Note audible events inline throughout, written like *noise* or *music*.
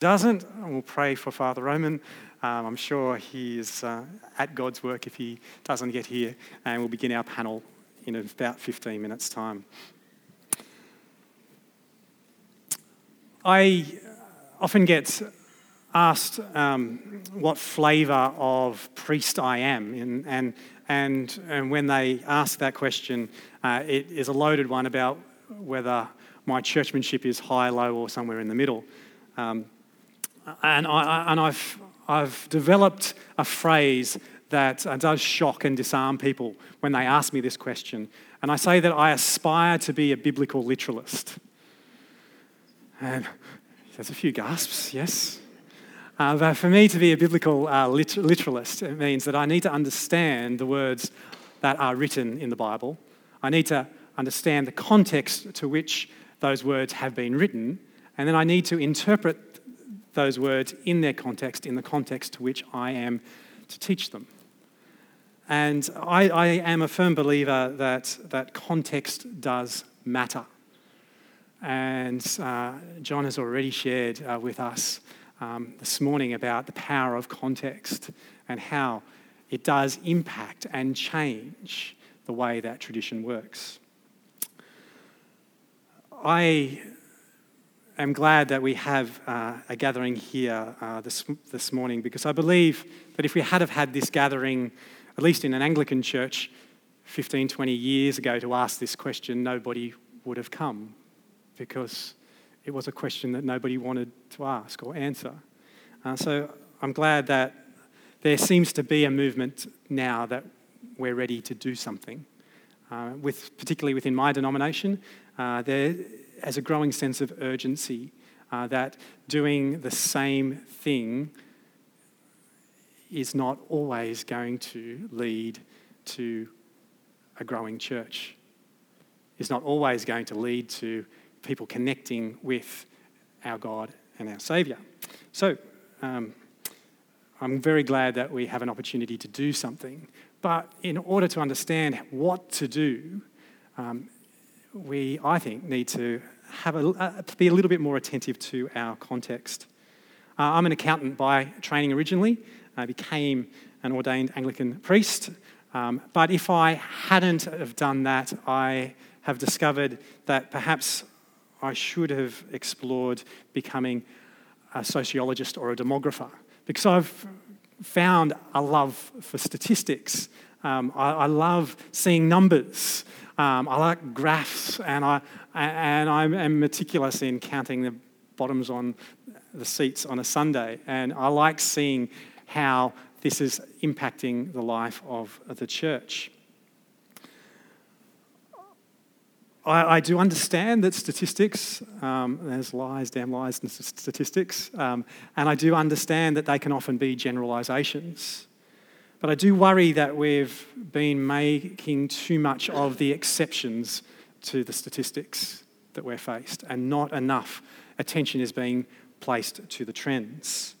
doesn't, we'll pray for Father Roman. Um, I'm sure he is uh, at God's work if he doesn't get here, and we'll begin our panel in about 15 minutes' time. I often get asked um, what flavour of priest I am, and, and, and, and when they ask that question, uh, it is a loaded one about whether my churchmanship is high, low, or somewhere in the middle. Um, and I, and I've, I've developed a phrase that uh, does shock and disarm people when they ask me this question. And I say that I aspire to be a biblical literalist. And there's a few gasps, yes. Uh, but for me to be a biblical uh, literalist, it means that I need to understand the words that are written in the Bible. I need to understand the context to which those words have been written, and then I need to interpret those words in their context, in the context to which I am to teach them. And I, I am a firm believer that, that context does matter. And uh, John has already shared uh, with us um, this morning about the power of context and how it does impact and change the way that tradition works. I am glad that we have uh, a gathering here uh, this, this morning because I believe that if we had have had this gathering, at least in an Anglican church, 15, 20 years ago to ask this question, nobody would have come because it was a question that nobody wanted to ask or answer. Uh, so I'm glad that there seems to be a movement now that we're ready to do something. Uh, with, particularly within my denomination, uh, there as a growing sense of urgency uh, that doing the same thing is not always going to lead to a growing church, is not always going to lead to people connecting with our God and our Saviour. So, um, I'm very glad that we have an opportunity to do something. But in order to understand what to do, um, we, I think, need to have a, uh, be a little bit more attentive to our context. Uh, I'm an accountant by training originally. I became an ordained Anglican priest. Um, but if I hadn't have done that, I have discovered that perhaps I should have explored becoming a sociologist or a demographer because I've found a love for statistics. Um, I, I, love seeing numbers. Um, I like graphs, and, I, and I'm meticulous in counting the bottoms on the seats on a Sunday. And I like seeing how this is impacting the life of the church. I, I do understand that statistics, um, there's lies, damn lies and statistics, um, and I do understand that they can often be generalisations. But I do worry that we've been making too much of the exceptions to the statistics that we're faced, and not enough attention is being placed to the trends.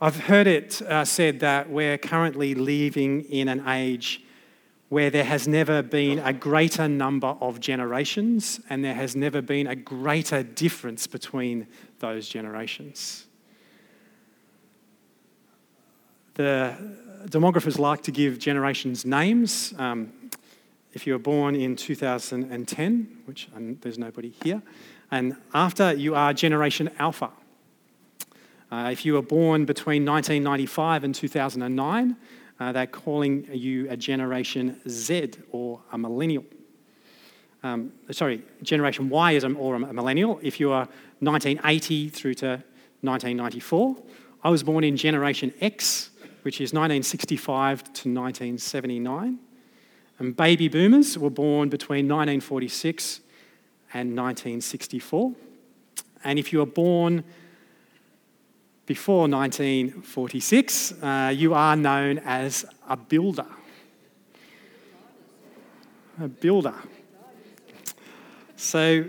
I've heard it uh, said that we're currently living in an age where there has never been a greater number of generations and there has never been a greater difference between those generations. The demographers like to give generations names. Um, if you were born in 2010, which there's nobody here, and after you are Generation Alpha. Uh, if you were born between 1995 and 2009, uh, they're calling you a Generation Z or a millennial. Um, sorry, Generation Y is a, or a millennial. If you are 1980 through to 1994, I was born in Generation X, which is 1965 to 1979. And baby boomers were born between 1946 and 1964. And if you were born before 1946, uh, you are known as a builder. A builder. So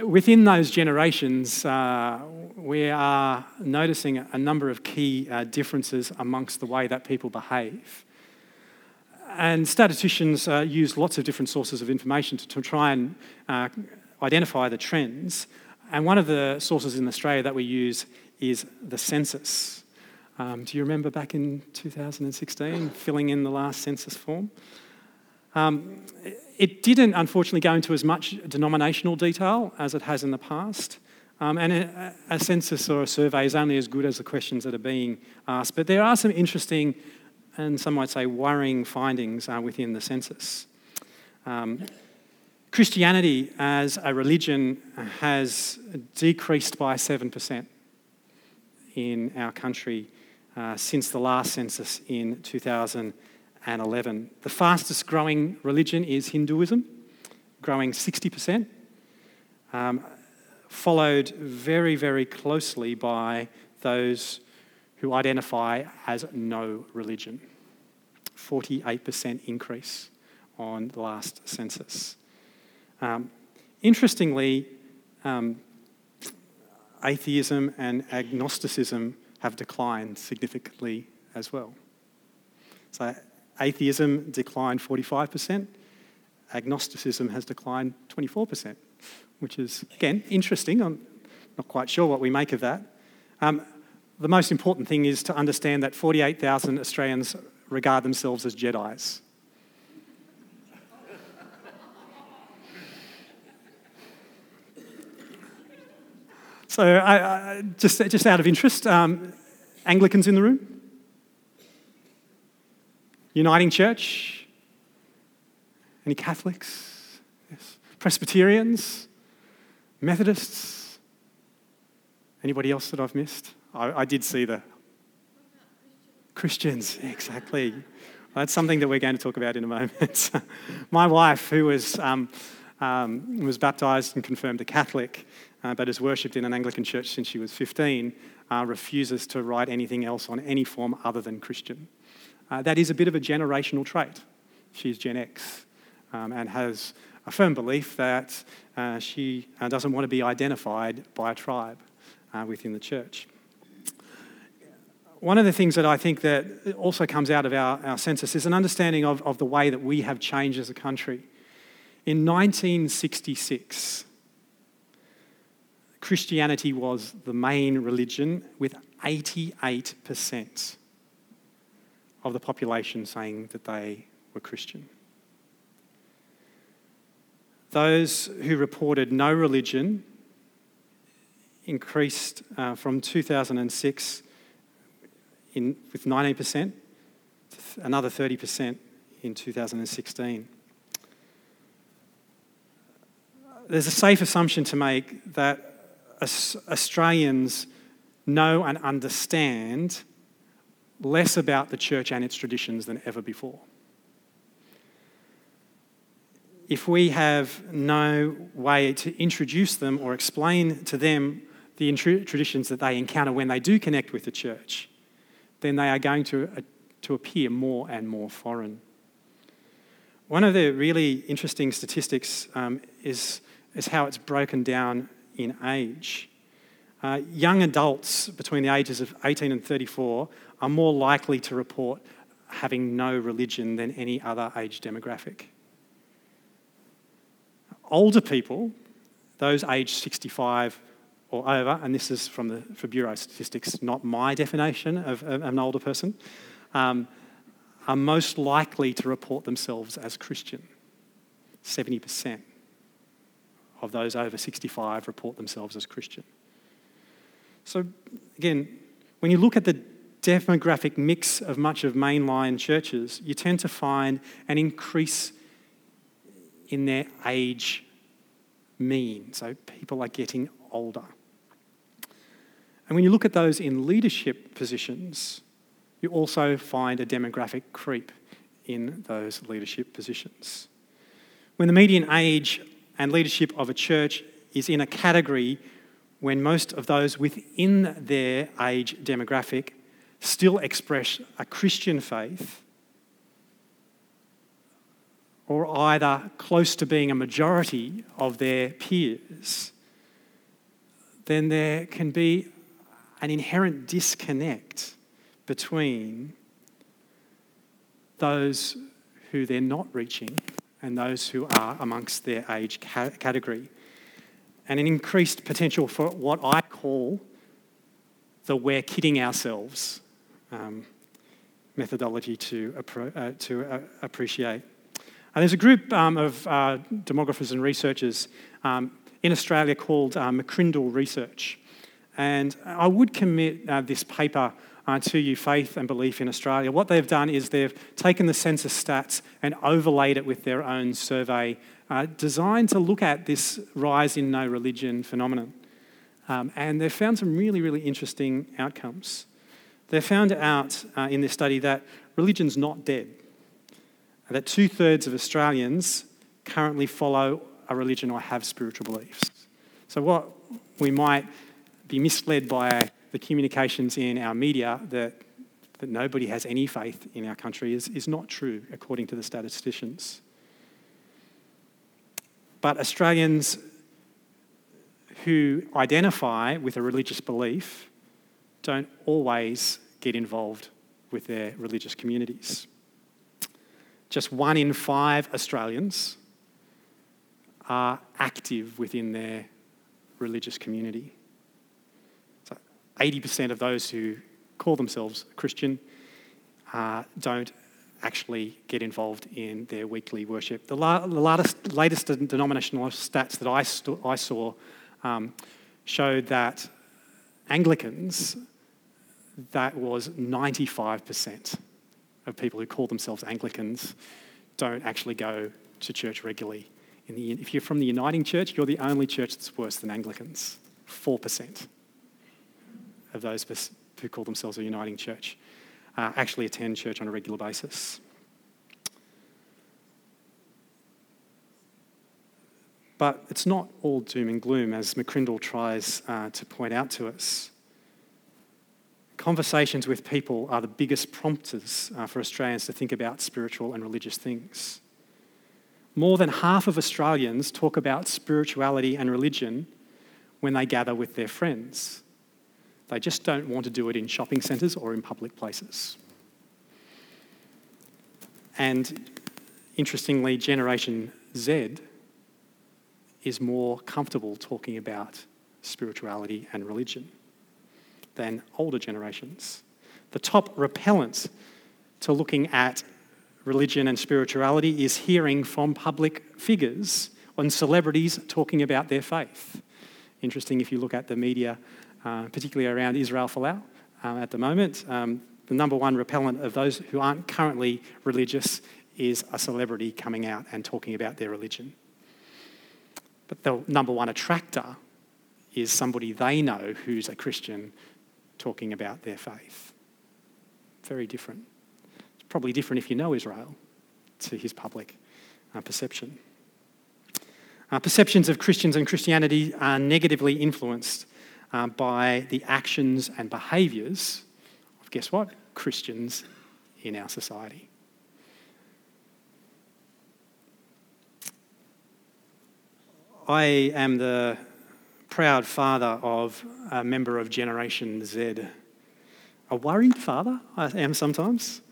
within those generations, uh, we are noticing a number of key uh, differences amongst the way that people behave. And statisticians uh, use lots of different sources of information to, to try and uh, identify the trends. And one of the sources in Australia that we use is the census. Um, do you remember back in 2016 filling in the last census form? Um, it didn't, unfortunately, go into as much denominational detail as it has in the past. Um, and a, a, census or a survey is only as good as the questions that are being asked. But there are some interesting and some might say worrying findings uh, within the census. Um, Christianity as a religion has decreased by 7% in our country uh, since the last census in 2011. The fastest growing religion is Hinduism, growing 60%, um, followed very, very closely by those who identify as no religion. 48% increase on the last census. Um, interestingly, um, atheism and agnosticism have declined significantly as well. So, atheism declined 45%, agnosticism has declined 24%, which is, again, interesting. I'm not quite sure what we make of that. Um, the most important thing is to understand that 48,000 Australians regard themselves as Jedi's. So, I, I, just, just out of interest, um, Anglicans in the room? Uniting Church? Any Catholics? Yes. Presbyterians? Methodists? Anybody else that I've missed? I, I did see the Christians, exactly. That's something that we're going to talk about in a moment. *laughs* My wife, who was, um, um, was baptized and confirmed a Catholic, uh, but has worshipped in an Anglican church since she was 15, uh, refuses to write anything else on any form other than Christian. Uh, that is a bit of a generational trait. She's Gen X um, and has a firm belief that uh, she uh, doesn't want to be identified by a tribe uh, within the church one of the things that I think that also comes out of our, our census is an understanding of, of the way that we have changed as a country. In 1966, Christianity was the main religion, with 88% of the population saying that they were Christian. Those who reported no religion increased uh, from 2006 in, with 19%, another 30% in 2016. There's a safe assumption to make that Australians know and understand less about the church and its traditions than ever before. If we have no way to introduce them or explain to them the traditions that they encounter when they do connect with the church, then they are going to, uh, to appear more and more foreign. One of the really interesting statistics um, is, is how it's broken down in age. Uh, young adults between the ages of 18 and 34 are more likely to report having no religion than any other age demographic. Older people, those aged 65 or over, and this is from the for Bureau statistics, not my definition of, of an older person, um, are most likely to report themselves as Christian. 70% of those over 65 report themselves as Christian. So, again, when you look at the demographic mix of much of mainline churches, you tend to find an increase in their age mean. So, people are getting older. And when you look at those in leadership positions, you also find a demographic creep in those leadership positions. When the median age and leadership of a church is in a category when most of those within their age demographic still express a Christian faith, or either close to being a majority of their peers, then there can be an inherent disconnect between those who they're not reaching and those who are amongst their age category. and an increased potential for what I call the we're kidding ourselves um, methodology to, appro- uh, to uh, appreciate. Uh, there's a group um, of uh, demographers and researchers um, in Australia called uh, McCrindle Research. And I would commit uh, this paper to you, Faith and Belief in Australia. What they've done is they've taken the census stats and overlaid it with their own survey designed to look at this rise in no religion phenomenon. Um, and they've found some really, really interesting outcomes. They found out uh, in this study that religion's not dead, that two thirds of Australians currently follow a religion or have spiritual beliefs. So, what we might be misled by the communications in our media that, that nobody has any faith in our country is, is not true, according to the statisticians. But Australians who identify with a religious belief don't always get involved with their religious communities. Just one in five Australians are active within their religious community. So 80% of those who call themselves Christian uh, don't actually get involved in their weekly worship. The, la- the latest, latest denominational stats that I, st- I saw um, showed that Anglicans, that was 95% of people who call themselves Anglicans don't actually go to church regularly. The, if you're from the Uniting Church, you're the only church that's worse than Anglicans, 4% of those who call themselves a uniting church uh, actually attend church on a regular basis. But it's not all doom and gloom, as McCrindle tries uh, to point out to us. Conversations with people are the biggest prompters uh, for Australians to think about spiritual and religious things. More than half of Australians talk about spirituality and religion when they gather with their friends. They just don't want to do it in shopping centres or in public places. And interestingly, Generation Z is more comfortable talking about spirituality and religion than older generations. The top repellent to looking at religion and spirituality is hearing from public figures and celebrities talking about their faith. Interesting if you look at the media uh, particularly around Israel Folau um, at the moment. Um, the number one repellent of those who aren't currently religious is a celebrity coming out and talking about their religion. But the number one attractor is somebody they know who's a Christian talking about their faith. Very different. It's probably different if you know Israel to his public uh, perception. Uh, perceptions of Christians and Christianity are negatively influenced uh, by the actions and behaviours of, guess what? Christians in our society. I am the proud father of a member of Generation Z. A worried father, I am sometimes.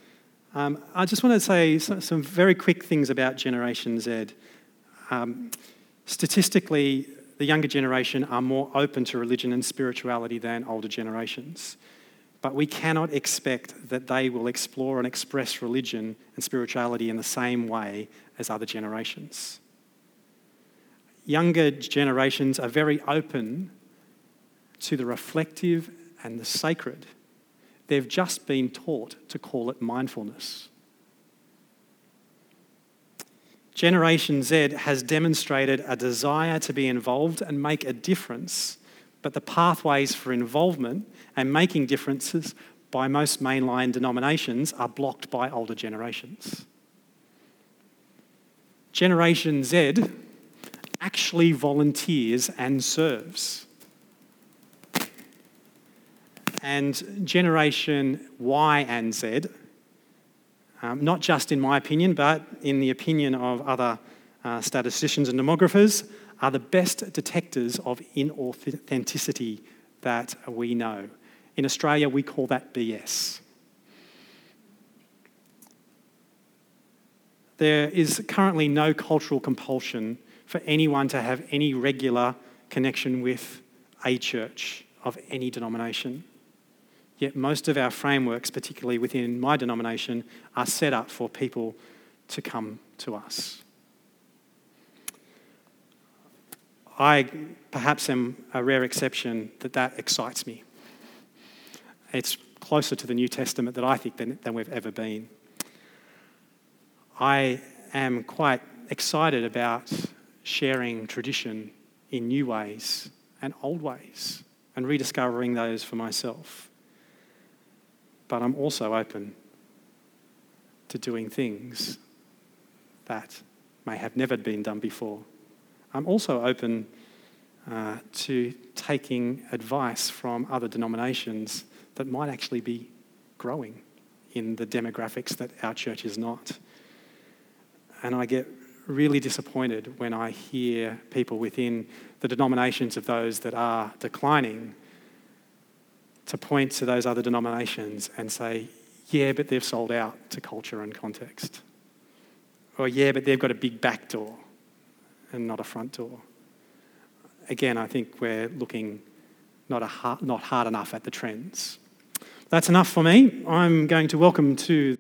Um, I just want to say some, very quick things about Generation Z. Um, statistically, the younger generation are more open to religion and spirituality than older generations. But we cannot expect that they will explore and express religion and spirituality in the same way as other generations. Younger generations are very open to the reflective and the sacred. They've just been taught to call it mindfulness. Generation Z has demonstrated a desire to be involved and make a difference, but the pathways for involvement and making differences by most mainline denominations are blocked by older generations. Generation Z actually volunteers and serves. And Generation Y and Z um, not just in my opinion, but in the opinion of other uh, statisticians and demographers, are the best detectors of inauthenticity that we know. In Australia, we call that BS. There is currently no cultural compulsion for anyone to have any regular connection with a church of any denomination. Yet most of our frameworks, particularly within my denomination, are set up for people to come to us. I perhaps am a rare exception that that excites me. It's closer to the New Testament that I think than, than we've ever been. I am quite excited about sharing tradition in new ways and old ways and rediscovering those for myself. But I'm also open to doing things that may have never been done before. I'm also open uh, to taking advice from other denominations that might actually be growing in the demographics that our church is not. And I get really disappointed when I hear people within the denominations of those that are declining to point to those other denominations and say, yeah, but they've sold out to culture and context. Or, yeah, but they've got a big back door and not a front door. Again, I think we're looking not, hard, not hard enough at the trends. That's enough for me. I'm going to welcome to